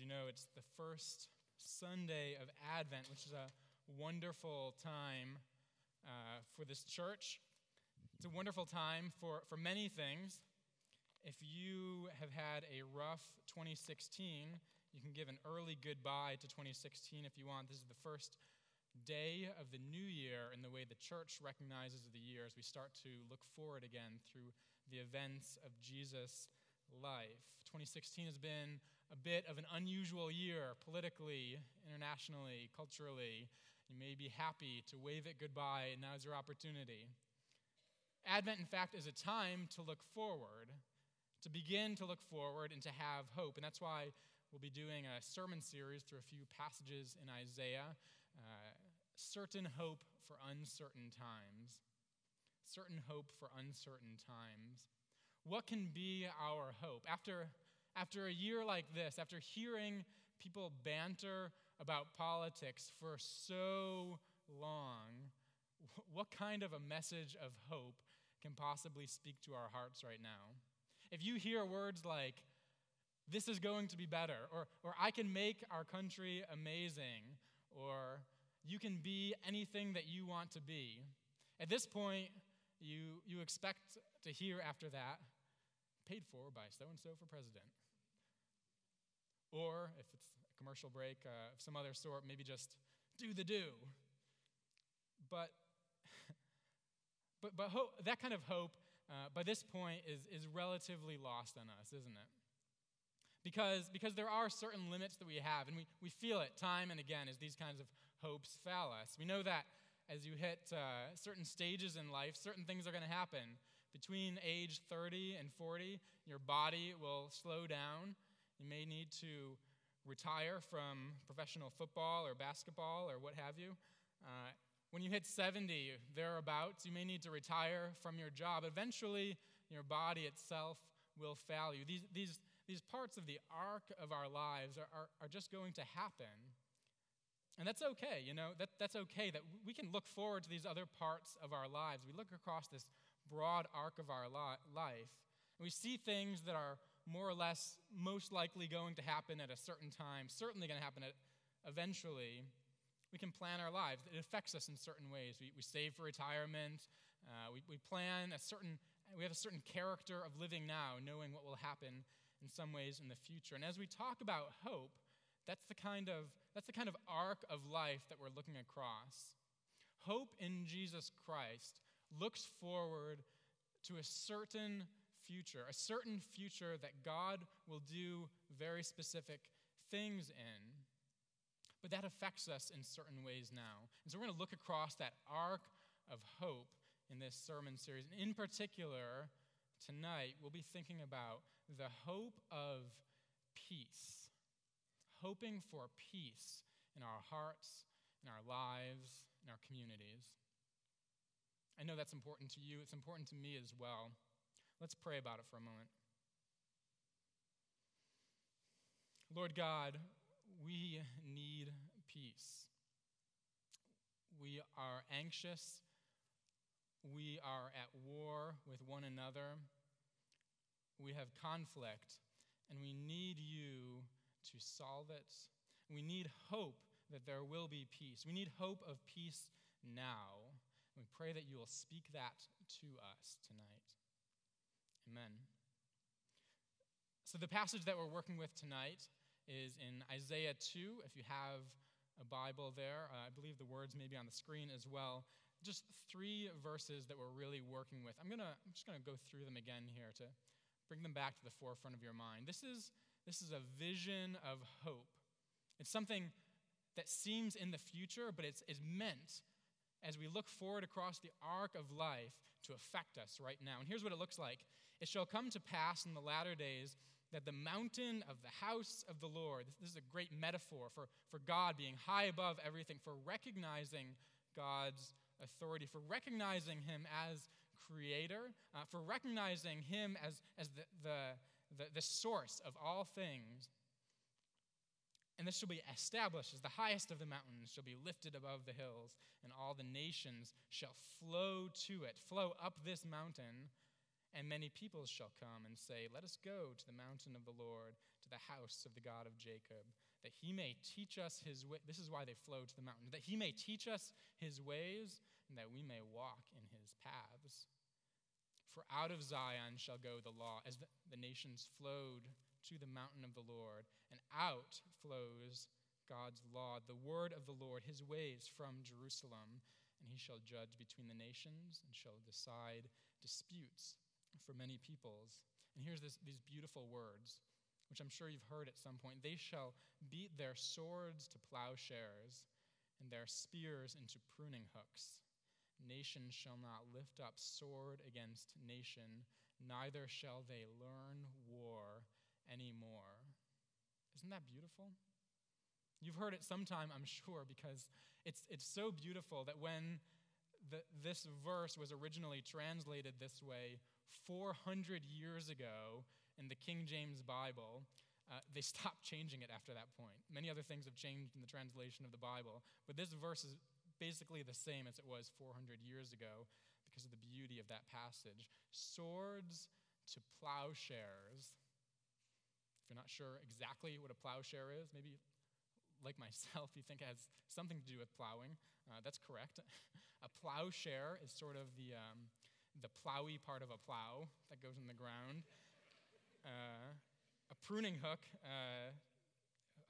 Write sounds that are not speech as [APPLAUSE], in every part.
You know, it's the first Sunday of Advent, which is a wonderful time uh, for this church. It's a wonderful time for, for many things. If you have had a rough 2016, you can give an early goodbye to 2016 if you want. This is the first day of the new year in the way the church recognizes the year as we start to look forward again through the events of Jesus' life. 2016 has been a bit of an unusual year politically, internationally, culturally. You may be happy to wave it goodbye, and now's your opportunity. Advent, in fact, is a time to look forward, to begin to look forward and to have hope. And that's why we'll be doing a sermon series through a few passages in Isaiah. Uh, certain hope for uncertain times. Certain hope for uncertain times. What can be our hope? After, after a year like this, after hearing people banter about politics for so long, what kind of a message of hope can possibly speak to our hearts right now? If you hear words like, this is going to be better, or, or I can make our country amazing, or you can be anything that you want to be. At this point, you, you expect to hear after that, paid for by so and so for president. Or if it's a commercial break uh, of some other sort, maybe just do the do. But, [LAUGHS] but, but hope, that kind of hope uh, by this point is, is relatively lost on us, isn't it? Because, because there are certain limits that we have, and we, we feel it time and again as these kinds of hopes fail us. We know that as you hit uh, certain stages in life, certain things are going to happen. Between age 30 and 40, your body will slow down. You may need to retire from professional football or basketball or what have you. Uh, when you hit 70, thereabouts, you may need to retire from your job. Eventually, your body itself will fail you. These, these, these parts of the arc of our lives are, are, are just going to happen. And that's okay, you know, that, that's okay that we can look forward to these other parts of our lives. We look across this broad arc of our li- life, and we see things that are more or less most likely going to happen at a certain time, certainly going to happen at, eventually. We can plan our lives. It affects us in certain ways. We, we save for retirement. Uh, we, we plan a certain, we have a certain character of living now, knowing what will happen in some ways in the future. And as we talk about hope, that's the kind of, that's the kind of arc of life that we're looking across. Hope in Jesus Christ looks forward to a certain future, a certain future that God will do very specific things in. But that affects us in certain ways now. And so we're going to look across that arc of hope in this sermon series. And in particular, tonight, we'll be thinking about the hope of peace. Hoping for peace in our hearts, in our lives, in our communities. I know that's important to you, it's important to me as well. Let's pray about it for a moment. Lord God, we need peace. We are anxious. We are at war with one another. We have conflict, and we need you to solve it. We need hope that there will be peace. We need hope of peace now. We pray that you will speak that to us tonight. Amen. So, the passage that we're working with tonight is in Isaiah 2. If you have a Bible there, uh, I believe the words may be on the screen as well. Just three verses that we're really working with. I'm, gonna, I'm just going to go through them again here to bring them back to the forefront of your mind. This is, this is a vision of hope. It's something that seems in the future, but it's, it's meant as we look forward across the arc of life to affect us right now. And here's what it looks like It shall come to pass in the latter days that the mountain of the house of the Lord, this is a great metaphor for, for God being high above everything, for recognizing God's authority, for recognizing Him as creator, uh, for recognizing Him as, as the, the, the, the source of all things and this shall be established as the highest of the mountains shall be lifted above the hills, and all the nations shall flow to it, flow up this mountain. And many peoples shall come and say, Let us go to the mountain of the Lord, to the house of the God of Jacob, that he may teach us his way. This is why they flow to the mountain, that he may teach us his ways, and that we may walk in his paths. For out of Zion shall go the law, as the, the nations flowed to the mountain of the Lord, and out flows God's law, the word of the Lord, his ways from Jerusalem. And he shall judge between the nations and shall decide disputes for many peoples. And here's this, these beautiful words, which I'm sure you've heard at some point. They shall beat their swords to plowshares and their spears into pruning hooks. Nation shall not lift up sword against nation, neither shall they learn war anymore. Isn't that beautiful? You've heard it sometime, I'm sure, because it's, it's so beautiful that when the, this verse was originally translated this way 400 years ago in the King James Bible, uh, they [LAUGHS] stopped changing it after that point. Many other things have changed in the translation of the Bible, but this verse is basically the same as it was 400 years ago because of the beauty of that passage. Swords to plowshares. If you're not sure exactly what a plowshare is, maybe like myself, [LAUGHS] you think it has something to do with plowing. Uh, that's correct. [LAUGHS] a plowshare is sort of the, um, the plowy part of a plow that goes in the ground. Uh, a pruning hook uh,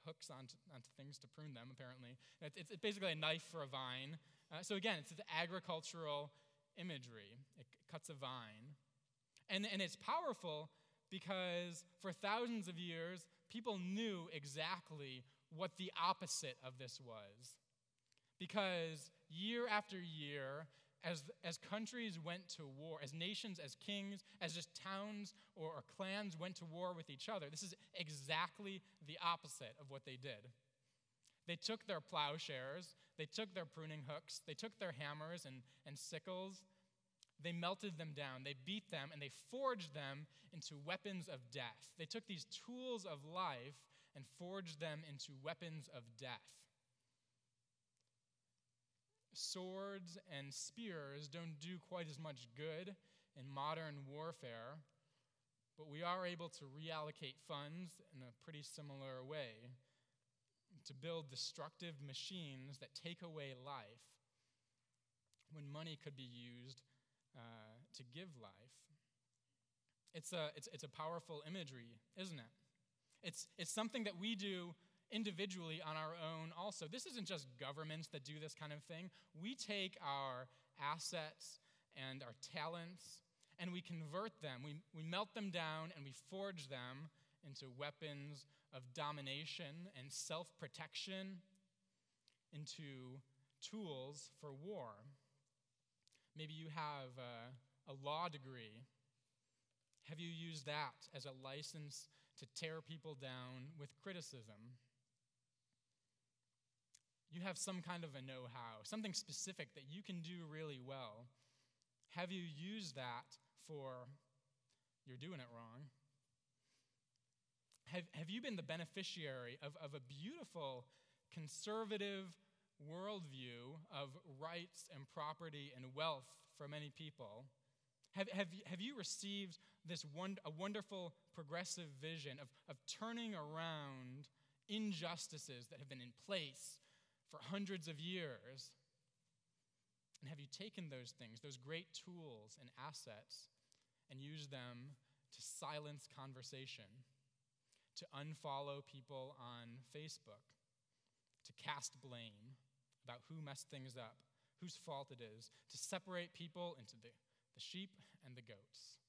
hooks onto, onto things to prune them, apparently. It's, it's, basically a knife for a vine. Uh, so again, it's agricultural imagery. It cuts a vine. And, and it's powerful because for thousands of years, people knew exactly what the opposite of this was. Because year after year, as, as countries went to war, as nations, as kings, as just towns or, or clans went to war with each other, this is exactly the opposite of what they did. They took their plowshares, they took their pruning hooks, they took their hammers and, and sickles, they melted them down, they beat them, and they forged them into weapons of death. They took these tools of life and forged them into weapons of death swords and spears don't do quite as much good in modern warfare, but we are able to reallocate funds in a pretty similar way to build destructive machines that take away life when money could be used uh, to give life. It's a, it's, it's a powerful imagery, isn't it? It's, it's something that we do individually on our own also. This isn't just governments that do this kind of thing. We take our assets and our talents and we convert them, we, we melt them down and we forge them into weapons of domination and self protection, into tools for war. Maybe you have a, a law degree. Have you used that as a license to tear people down with criticism? You have some kind of a know how, something specific that you can do really well. Have you used that for you're doing it wrong? Have, have you been the beneficiary of, of a beautiful conservative worldview of rights and property and wealth for many people? Have, have, have you received this one, a wonderful progressive vision of, of turning around injustices that have been in place for hundreds of years? And have you taken those things, those great tools and assets, and used them to silence conversation, to unfollow people on Facebook, to cast blame about who messed things up, whose fault it is, to separate people into the, the sheep and the goats?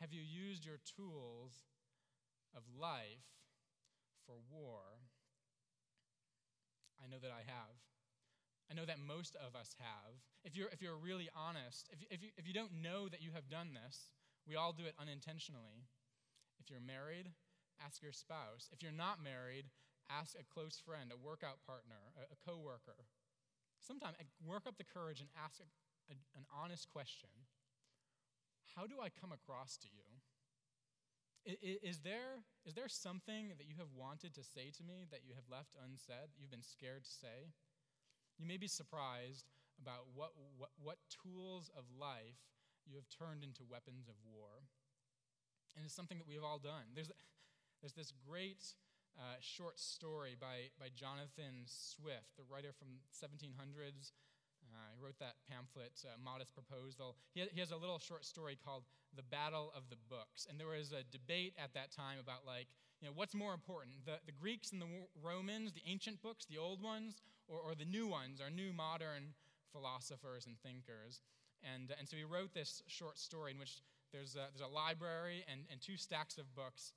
Have you used your tools of life for war I know that I have. I know that most of us have. If you're, if you're really honest, if, if, you, if you don't know that you have done this, we all do it unintentionally. If you're married, ask your spouse. If you're not married, ask a close friend, a workout partner, a, a coworker. Sometimes eh, work up the courage and ask a, a, an honest question How do I come across to you? Is there, is there something that you have wanted to say to me that you have left unsaid, you've been scared to say? You may be surprised about what, what, what tools of life you have turned into weapons of war. And it's something that we have all done. There's, there's this great uh, short story by, by Jonathan Swift, the writer from 1700s. Uh, he wrote that pamphlet, uh, Modest Proposal. He, he has a little short story called The Battle of the Books. And there was a debate at that time about, like, you know, what's more important, the, the Greeks and the Romans, the ancient books, the old ones, or, or the new ones, our new modern philosophers and thinkers. And, and so he wrote this short story in which there's a, there's a library and, and two stacks of books.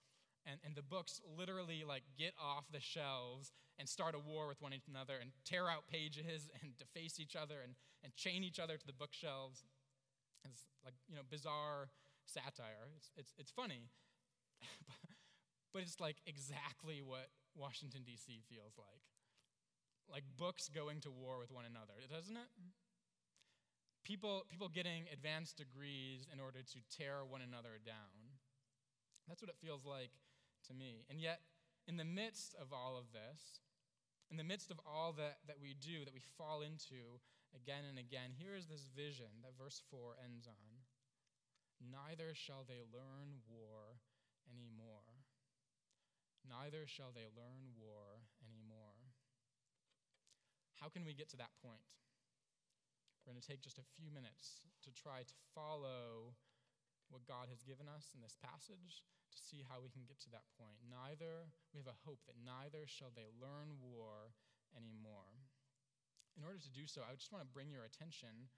And, and the books literally like get off the shelves and start a war with one another and tear out pages [LAUGHS] and deface each other and, and chain each other to the bookshelves. It's like, you know, bizarre satire. It's, it's, it's funny. [LAUGHS] but it's like exactly what Washington, D.C. feels like like books going to war with one another, doesn't it? People, people getting advanced degrees in order to tear one another down. That's what it feels like to me. And yet, in the midst of all of this, in the midst of all that, that we do, that we fall into again and again, here is this vision that verse 4 ends on Neither shall they learn war anymore. Neither shall they learn war anymore. How can we get to that point? We're going to take just a few minutes to try to follow what God has given us in this passage to see how we can get to that point. Neither, we have a hope that neither shall they learn war anymore. In order to do so, I just want to bring your attention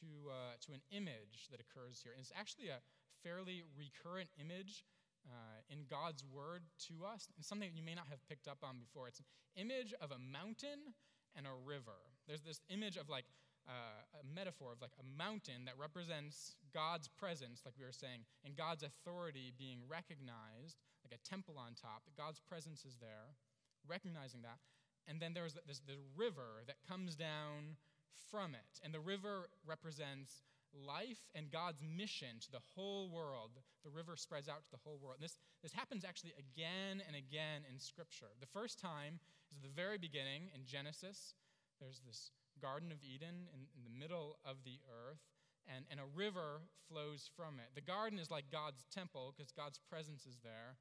to, uh, to an image that occurs here. And it's actually a fairly recurrent image uh, in God's word to us, and something you may not have picked up on before. It's an image of a mountain and a river. There's this image of like uh, a metaphor of like a mountain that represents God's presence, like we were saying, and God's authority being recognized, like a temple on top, that God's presence is there, recognizing that. And then there's this, this river that comes down from it. And the river represents life and God's mission to the whole world. The river spreads out to the whole world. And this, this happens actually again and again in Scripture. The first time is at the very beginning in Genesis. There's this Garden of Eden in, in the middle of the earth, and, and a river flows from it. The garden is like God's temple because God's presence is there,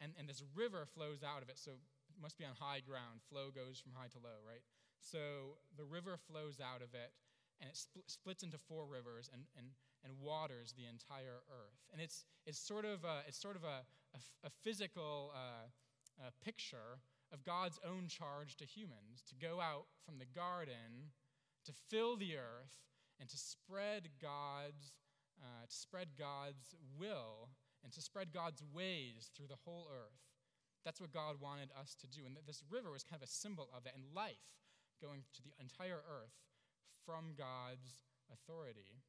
and, and this river flows out of it. So it must be on high ground. Flow goes from high to low, right? So the river flows out of it, and it spl- splits into four rivers and, and, and waters the entire earth. And it's, it's sort of a, it's sort of a, a, a physical uh, a picture of God's own charge to humans to go out from the garden to fill the earth and to spread God's, uh, to spread God's will and to spread God's ways through the whole earth. That's what God wanted us to do. And this river was kind of a symbol of that, and life going to the entire earth from God's authority.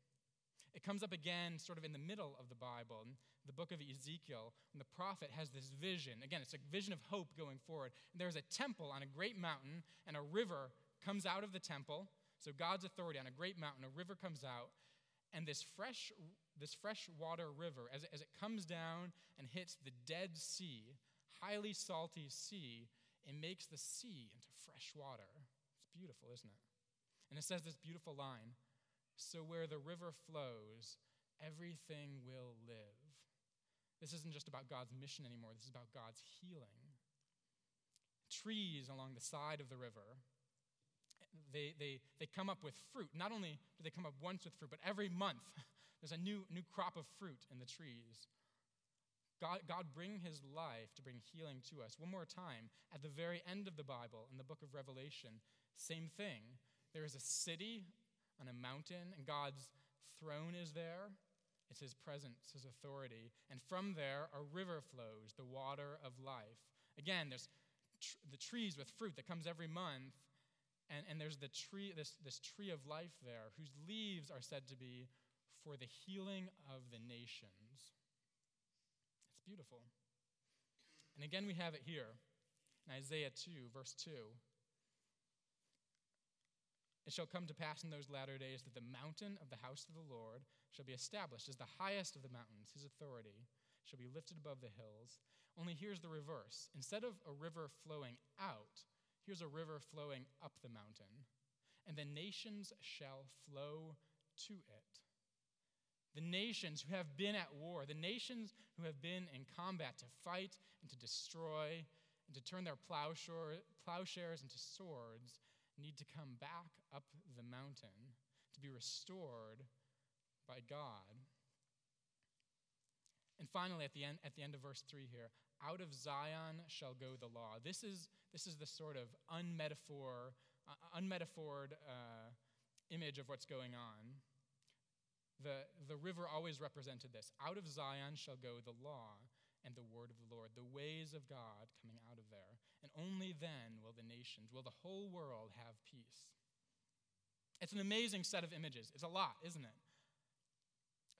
It comes up again sort of in the middle of the Bible, the book of Ezekiel, when the prophet has this vision. Again, it's a vision of hope going forward. And there's a temple on a great mountain, and a river comes out of the temple. So God's authority on a great mountain, a river comes out, and this fresh, this fresh water river, as it, as it comes down and hits the Dead Sea, highly salty sea, it makes the sea into fresh water. It's beautiful, isn't it? And it says this beautiful line so where the river flows, everything will live. This isn't just about God's mission anymore, this is about God's healing. Trees along the side of the river, they, they, they come up with fruit. Not only do they come up once with fruit, but every month [LAUGHS] there's a new, new crop of fruit in the trees. God, God bring his life to bring healing to us. One more time, at the very end of the Bible, in the book of Revelation, same thing. There is a city on a mountain, and God's throne is there. It's his presence, his authority. And from there, a river flows, the water of life. Again, there's tr- the trees with fruit that comes every month. And, and there's the tree, this, this tree of life there, whose leaves are said to be for the healing of the nations. It's beautiful. And again, we have it here in Isaiah 2, verse 2. It shall come to pass in those latter days that the mountain of the house of the Lord shall be established as the highest of the mountains. His authority shall be lifted above the hills. Only here's the reverse. Instead of a river flowing out, here's a river flowing up the mountain. And the nations shall flow to it. the nations who have been at war, the nations who have been in combat to fight and to destroy and to turn their plowshares into swords, need to come back up the mountain to be restored by God. And finally, at the end, at the end of verse 3 here, out of Zion shall go the law. This is, this is the sort of unmetaphor, uh, unmetaphored uh, image of what's going on. The, the river always represented this. Out of Zion shall go the law and the word of the Lord, the ways of God coming out of there. And only then will the nations, will the whole world have peace. It's an amazing set of images. It's a lot, isn't it?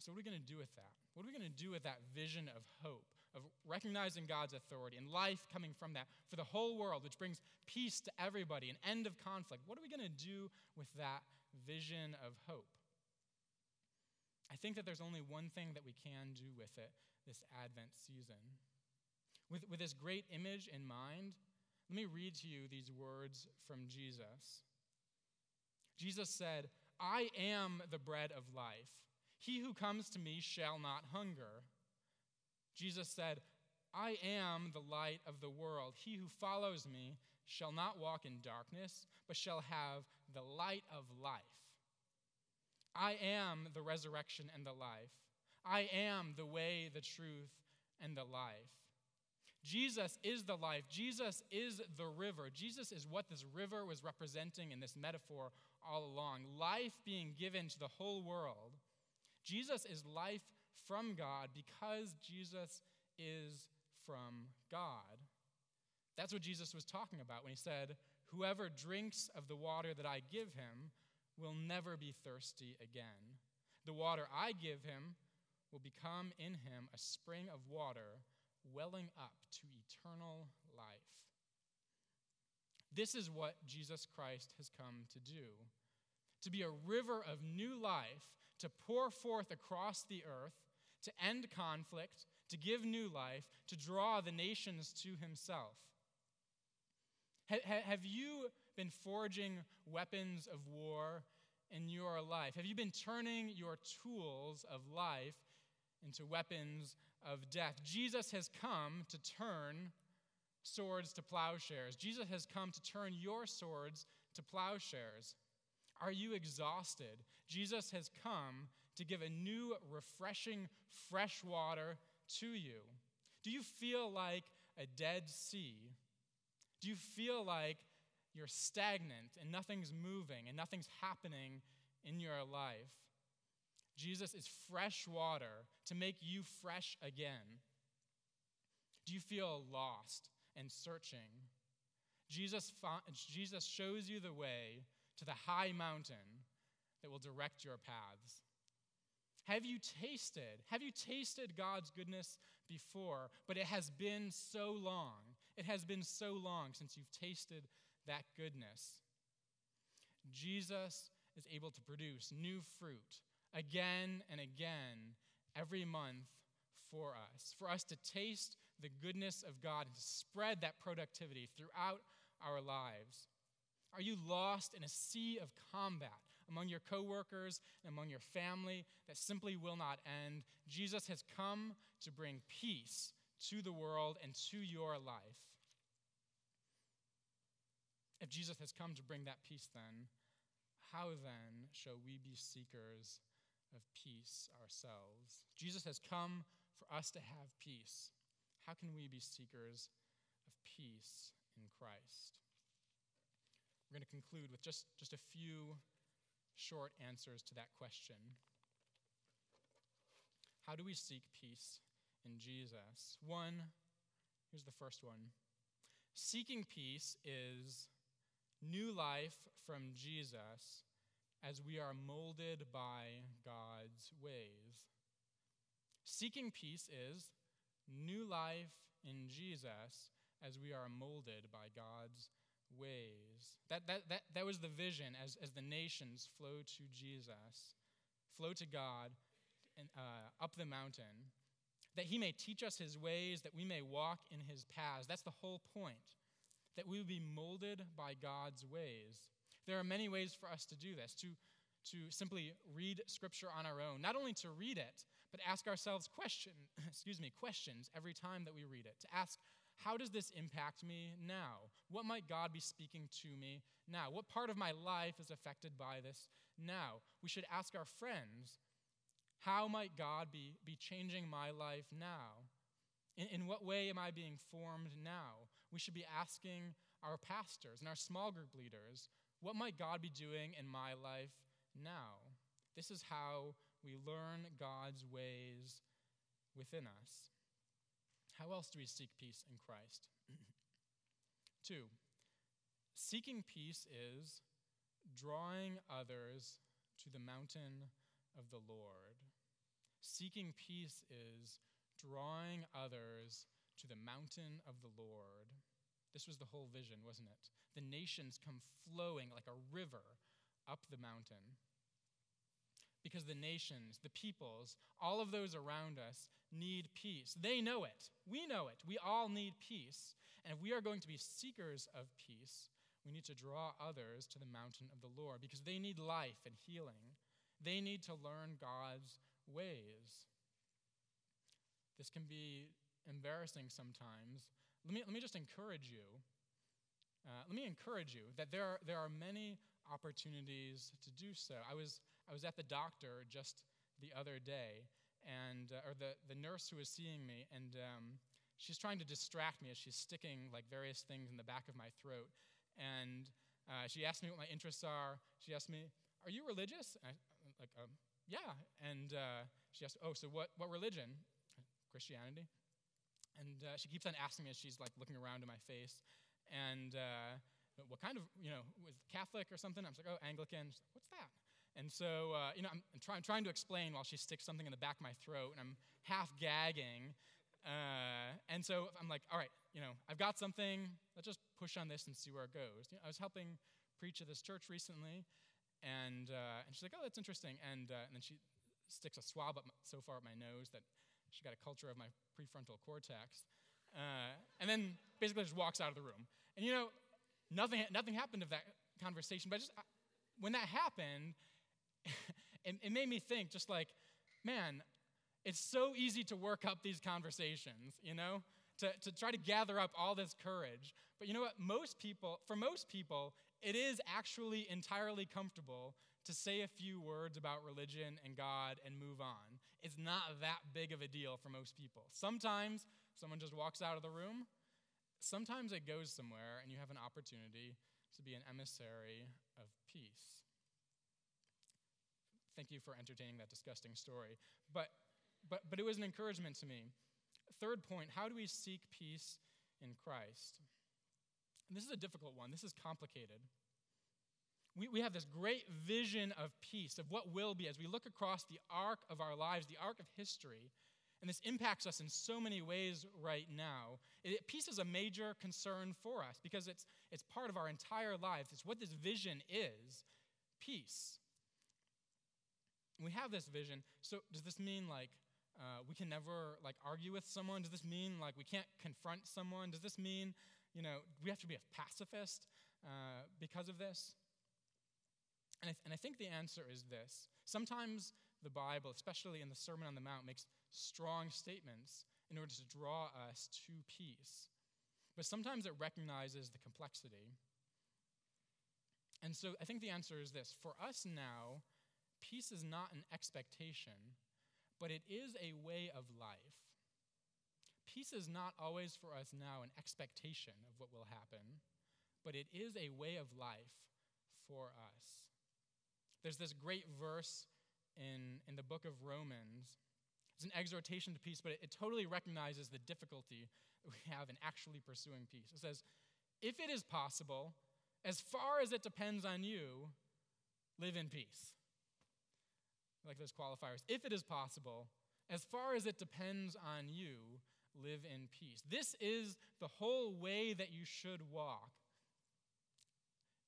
So, what are we going to do with that? What are we going to do with that vision of hope, of recognizing God's authority and life coming from that for the whole world, which brings peace to everybody, an end of conflict? What are we going to do with that vision of hope? I think that there's only one thing that we can do with it this Advent season. With, with this great image in mind, let me read to you these words from Jesus. Jesus said, I am the bread of life. He who comes to me shall not hunger. Jesus said, I am the light of the world. He who follows me shall not walk in darkness, but shall have the light of life. I am the resurrection and the life. I am the way, the truth, and the life. Jesus is the life. Jesus is the river. Jesus is what this river was representing in this metaphor all along. Life being given to the whole world. Jesus is life from God because Jesus is from God. That's what Jesus was talking about when he said, Whoever drinks of the water that I give him will never be thirsty again. The water I give him will become in him a spring of water welling up to eternal life. This is what Jesus Christ has come to do to be a river of new life, to pour forth across the earth, to end conflict, to give new life, to draw the nations to himself. Have you been forging weapons of war in your life? Have you been turning your tools of life into weapons of death? Jesus has come to turn swords to plowshares. Jesus has come to turn your swords to plowshares. Are you exhausted? Jesus has come to give a new, refreshing, fresh water to you. Do you feel like a dead sea? Do you feel like you're stagnant and nothing's moving and nothing's happening in your life? Jesus is fresh water to make you fresh again. Do you feel lost and searching? Jesus, Jesus shows you the way to the high mountain that will direct your paths. Have you tasted? Have you tasted God's goodness before? But it has been so long. It has been so long since you've tasted that goodness. Jesus is able to produce new fruit again and again every month for us, for us to taste the goodness of God and to spread that productivity throughout our lives. Are you lost in a sea of combat among your coworkers and among your family that simply will not end? Jesus has come to bring peace to the world and to your life. If Jesus has come to bring that peace, then, how then shall we be seekers of peace ourselves? Jesus has come for us to have peace. How can we be seekers of peace in Christ? We're going to conclude with just, just a few short answers to that question. How do we seek peace in Jesus? One, here's the first one seeking peace is new life from Jesus as we are molded by God's ways. Seeking peace is new life in Jesus as we are molded by God's ways. That, that, that, that was the vision as, as the nations flow to Jesus, flow to God and, uh, up the mountain, that he may teach us his ways, that we may walk in his paths. That's the whole point, that we would be molded by God's ways. There are many ways for us to do this, to, to simply read scripture on our own, not only to read it, but ask ourselves question, [CLEARS THROAT] excuse me, questions every time that we read it. To ask, how does this impact me now? What might God be speaking to me now? What part of my life is affected by this now? We should ask our friends, how might God be, be changing my life now? In, in what way am I being formed now? We should be asking our pastors and our small group leaders, what might God be doing in my life now? This is how we learn God's ways within us. How else do we seek peace in Christ? [CLEARS THROAT] Two, seeking peace is drawing others to the mountain of the Lord. Seeking peace is drawing others to the mountain of the Lord. This was the whole vision, wasn't it? The nations come flowing like a river up the mountain. Because the nations, the peoples, all of those around us need peace. They know it. We know it. We all need peace. And if we are going to be seekers of peace, we need to draw others to the mountain of the Lord because they need life and healing. They need to learn God's ways. This can be embarrassing sometimes. Let me, let me just encourage you. Uh, let me encourage you that there are, there are many opportunities to do so. I was, I was at the doctor just the other day, and, uh, or the, the nurse who was seeing me, and um, she's trying to distract me as she's sticking like various things in the back of my throat. And uh, she asked me what my interests are. She asked me, Are you religious? I, like, um, yeah. And uh, she asked, Oh, so what, what religion? Christianity. And uh, she keeps on asking me as she's like looking around in my face, and uh, what kind of, you know, was Catholic or something? I was like, oh, Anglican. Like, What's that? And so, uh, you know, I'm, try, I'm, trying to explain while she sticks something in the back of my throat, and I'm half gagging. Uh, and so I'm like, all right, you know, I've got something. Let's just push on this and see where it goes. You know, I was helping preach at this church recently, and, uh, and she's like, oh, that's interesting. And, uh, and then she sticks a swab up so far up my nose that she got a culture of my prefrontal cortex. Uh, and then basically just walks out of the room. And you know, nothing, nothing happened of that conversation, but just uh, when that happened, [LAUGHS] it, it made me think just like, man, it's so easy to work up these conversations, you know, to, to try to gather up all this courage. But you know what? Most people, for most people, it is actually entirely comfortable to say a few words about religion and God and move on. It's not that big of a deal for most people. Sometimes someone just walks out of the room. Sometimes it goes somewhere and you have an opportunity to be an emissary of peace. Thank you for entertaining that disgusting story. But, but, but it was an encouragement to me. Third point how do we seek peace in Christ? And this is a difficult one, this is complicated we, we have this great vision of peace, of what will be, as we look across the arc of our lives, the arc of history. And this impacts us in so many ways right now. It, peace is a major concern for us because it's, it's part of our entire lives. It's what this vision is peace. We have this vision. So, does this mean like uh, we can never like argue with someone? Does this mean like we can't confront someone? Does this mean, you know, we have to be a pacifist uh, because of this? And I, th- and I think the answer is this. Sometimes the Bible, especially in the Sermon on the Mount, makes strong statements in order to draw us to peace. But sometimes it recognizes the complexity. And so I think the answer is this For us now, peace is not an expectation, but it is a way of life. Peace is not always for us now an expectation of what will happen, but it is a way of life for us. There's this great verse in, in the book of Romans. It's an exhortation to peace, but it, it totally recognizes the difficulty we have in actually pursuing peace. It says, If it is possible, as far as it depends on you, live in peace. Like those qualifiers. If it is possible, as far as it depends on you, live in peace. This is the whole way that you should walk.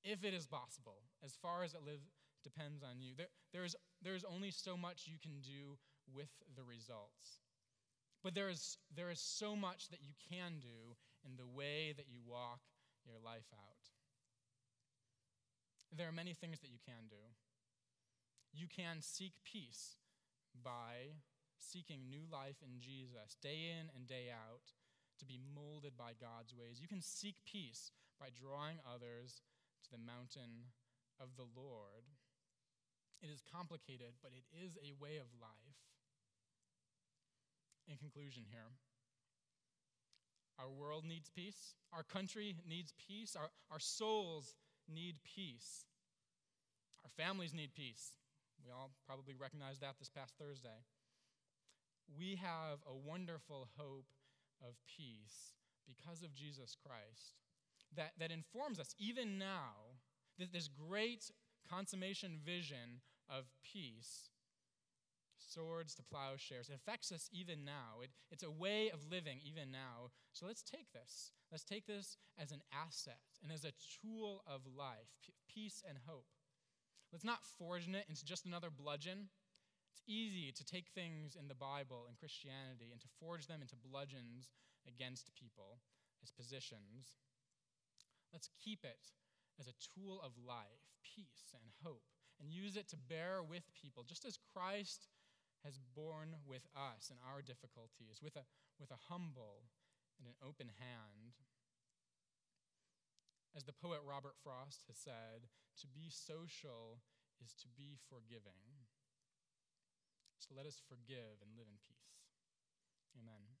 If it is possible, as far as it live, depends on you. There, there's, there's only so much you can do with the results. But there is, there is so much that you can do in the way that you walk your life out. There are many things that you can do. You can seek peace by seeking new life in Jesus, day in and day out, to be molded by God's ways. You can seek peace by drawing others to the mountain of the Lord. It is complicated, but it is a way of life. In conclusion, here, our world needs peace, our country needs peace, our, our souls need peace, our families need peace. We all probably recognized that this past Thursday. We have a wonderful hope of peace because of Jesus Christ that, that informs us, even now, that this great consummation vision of peace swords to plowshares. It affects us even now. It, it's a way of living even now. So let's take this. Let's take this as an asset and as a tool of life, peace and hope. Let's not forge it into just another bludgeon. It's easy to take things in the Bible and Christianity and to forge them into bludgeons against people as positions. Let's keep it as a tool of life, peace and hope, and use it to bear with people, just as Christ has borne with us in our difficulties, with a, with a humble and an open hand. As the poet Robert Frost has said, to be social is to be forgiving. So let us forgive and live in peace. Amen.